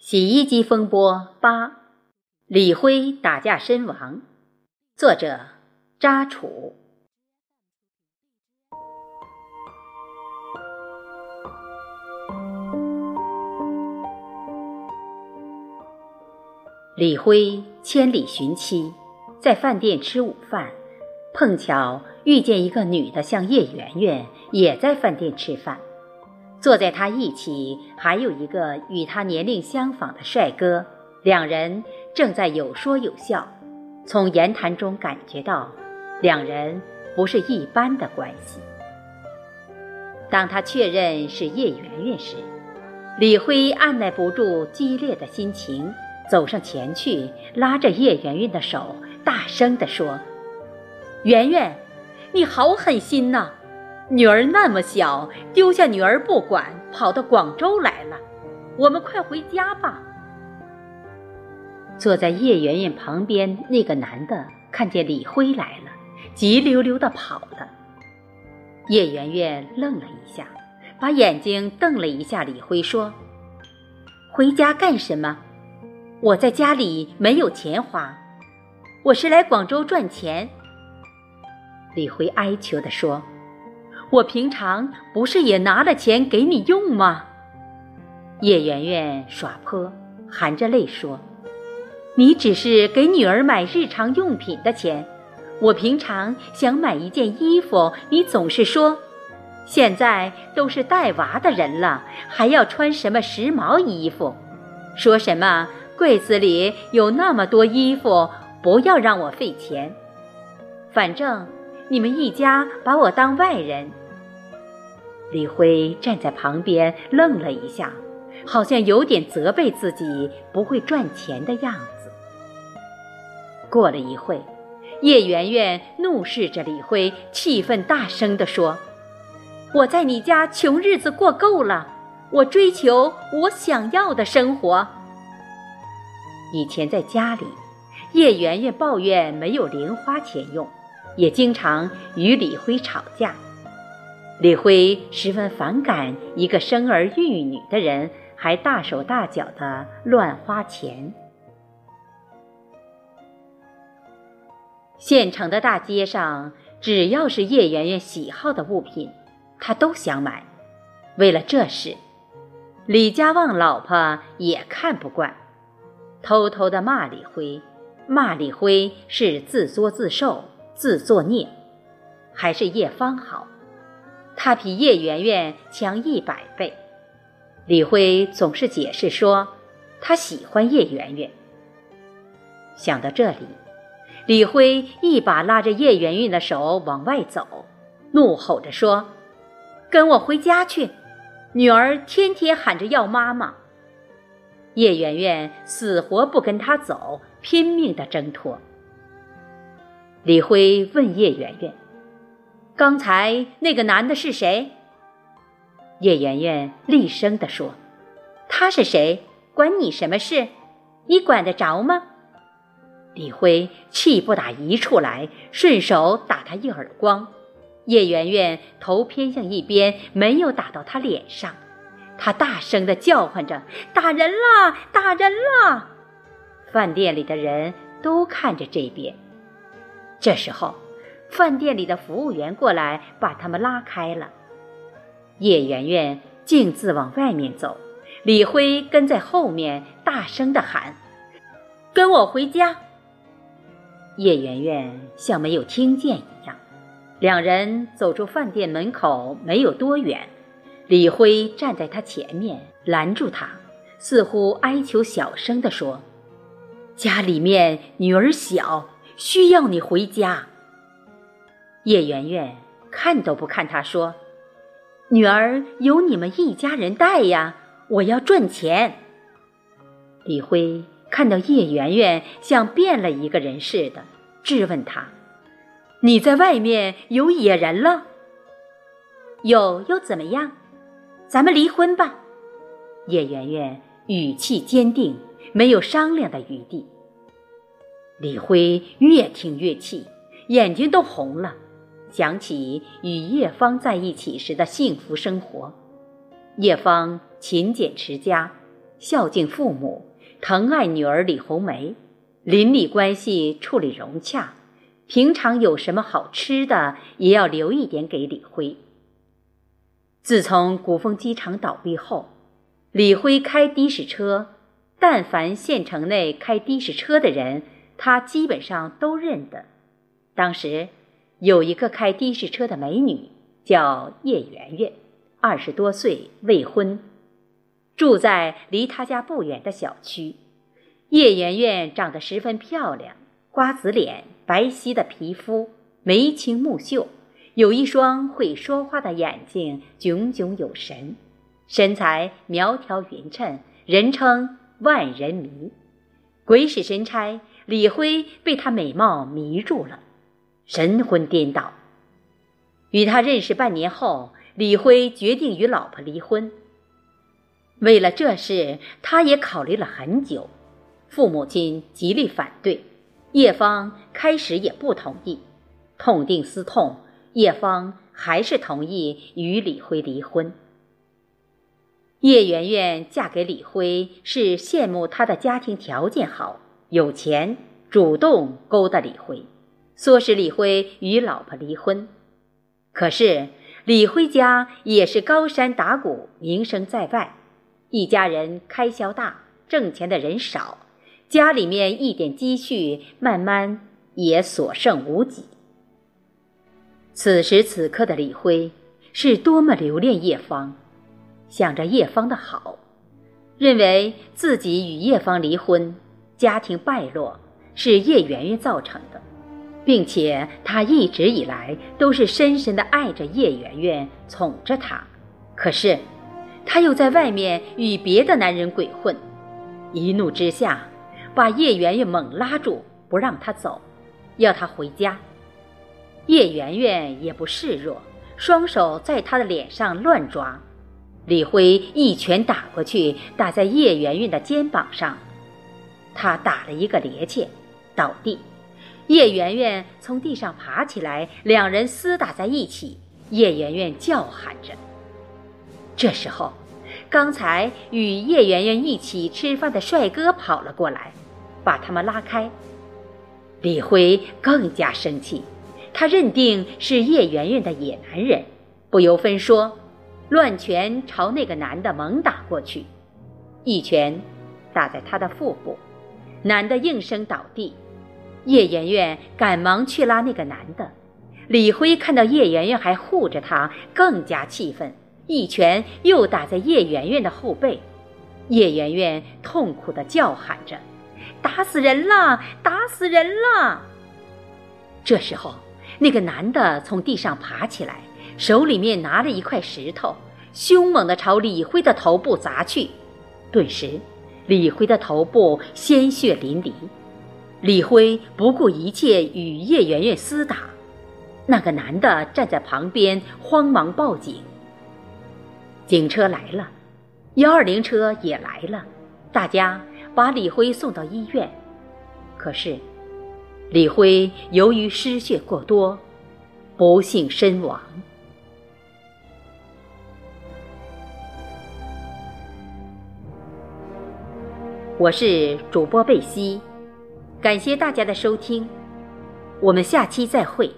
洗衣机风波八，李辉打架身亡。作者：扎楚。李辉千里寻妻，在饭店吃午饭，碰巧遇见一个女的，像叶圆圆，也在饭店吃饭。坐在他一起，还有一个与他年龄相仿的帅哥，两人正在有说有笑。从言谈中感觉到，两人不是一般的关系。当他确认是叶圆圆时，李辉按耐不住激烈的心情，走上前去，拉着叶圆圆的手，大声地说：“圆圆，你好狠心呐！”女儿那么小，丢下女儿不管，跑到广州来了。我们快回家吧。坐在叶圆圆旁边那个男的看见李辉来了，急溜溜的跑了。叶圆圆愣了一下，把眼睛瞪了一下李辉，说：“回家干什么？我在家里没有钱花，我是来广州赚钱。”李辉哀求地说。我平常不是也拿了钱给你用吗？叶圆圆耍泼，含着泪说：“你只是给女儿买日常用品的钱。我平常想买一件衣服，你总是说，现在都是带娃的人了，还要穿什么时髦衣服？说什么柜子里有那么多衣服，不要让我费钱。反正你们一家把我当外人。”李辉站在旁边愣了一下，好像有点责备自己不会赚钱的样子。过了一会，叶圆圆怒视着李辉，气愤大声地说：“我在你家穷日子过够了，我追求我想要的生活。”以前在家里，叶圆圆抱怨没有零花钱用，也经常与李辉吵架。李辉十分反感一个生儿育女的人还大手大脚的乱花钱。县城的大街上，只要是叶圆圆喜好的物品，他都想买。为了这事，李家旺老婆也看不惯，偷偷的骂李辉，骂李辉是自作自受、自作孽，还是叶芳好。他比叶圆圆强一百倍，李辉总是解释说他喜欢叶圆圆。想到这里，李辉一把拉着叶圆圆的手往外走，怒吼着说：“跟我回家去！女儿天天喊着要妈妈。”叶圆圆死活不跟他走，拼命的挣脱。李辉问叶圆圆。刚才那个男的是谁？叶圆圆厉声地说：“他是谁？关你什么事？你管得着吗？”李辉气不打一处来，顺手打他一耳光。叶圆圆头偏向一边，没有打到他脸上。他大声地叫唤着：“打人啦！打人啦！”饭店里的人都看着这边。这时候。饭店里的服务员过来，把他们拉开了。叶圆圆径自往外面走，李辉跟在后面，大声的喊：“跟我回家！”叶圆圆像没有听见一样。两人走出饭店门口没有多远，李辉站在他前面，拦住他，似乎哀求小声地说：“家里面女儿小，需要你回家。”叶圆圆看都不看他，说：“女儿由你们一家人带呀，我要赚钱。”李辉看到叶圆圆像变了一个人似的，质问他：“你在外面有野人了？有又怎么样？咱们离婚吧。”叶圆圆语气坚定，没有商量的余地。李辉越听越气，眼睛都红了。想起与叶芳在一起时的幸福生活，叶芳勤俭持家，孝敬父母，疼爱女儿李红梅，邻里关系处理融洽，平常有什么好吃的也要留一点给李辉。自从古风机场倒闭后，李辉开的士车，但凡县城内开的士车的人，他基本上都认得。当时有一个开的士车的美女，叫叶圆圆，二十多岁，未婚，住在离他家不远的小区。叶圆圆长得十分漂亮，瓜子脸，白皙的皮肤，眉清目秀，有一双会说话的眼睛，炯炯有神。身材苗条匀称，人称万人迷。鬼使神差，李辉被她美貌迷住了，神魂颠倒。与他认识半年后，李辉决定与老婆离婚。为了这事，他也考虑了很久，父母亲极力反对，叶芳开始也不同意。痛定思痛，叶芳还是同意与李辉离婚。叶圆圆嫁给李辉是羡慕他的家庭条件好、有钱，主动勾搭李辉，唆使李辉与老婆离婚。可是李辉家也是高山打鼓，名声在外，一家人开销大，挣钱的人少，家里面一点积蓄慢慢也所剩无几。此时此刻的李辉是多么留恋叶芳。想着叶芳的好，认为自己与叶芳离婚，家庭败落是叶圆圆造成的，并且他一直以来都是深深的爱着叶圆圆，宠着她。可是，他又在外面与别的男人鬼混，一怒之下，把叶圆圆猛拉住，不让她走，要她回家。叶圆圆也不示弱，双手在他的脸上乱抓。李辉一拳打过去，打在叶圆圆的肩膀上，他打了一个趔趄，倒地。叶圆圆从地上爬起来，两人厮打在一起。叶圆圆叫喊着。这时候，刚才与叶圆圆一起吃饭的帅哥跑了过来，把他们拉开。李辉更加生气，他认定是叶圆圆的野男人，不由分说。乱拳朝那个男的猛打过去，一拳打在他的腹部，男的应声倒地。叶圆圆赶忙去拉那个男的，李辉看到叶圆圆还护着他，更加气愤，一拳又打在叶圆圆的后背。叶圆圆痛苦地叫喊着：“打死人了！打死人了！”这时候，那个男的从地上爬起来。手里面拿了一块石头，凶猛地朝李辉的头部砸去。顿时，李辉的头部鲜血淋漓。李辉不顾一切与叶媛媛厮打。那个男的站在旁边，慌忙报警。警车来了，幺二零车也来了，大家把李辉送到医院。可是，李辉由于失血过多，不幸身亡。我是主播贝西，感谢大家的收听，我们下期再会。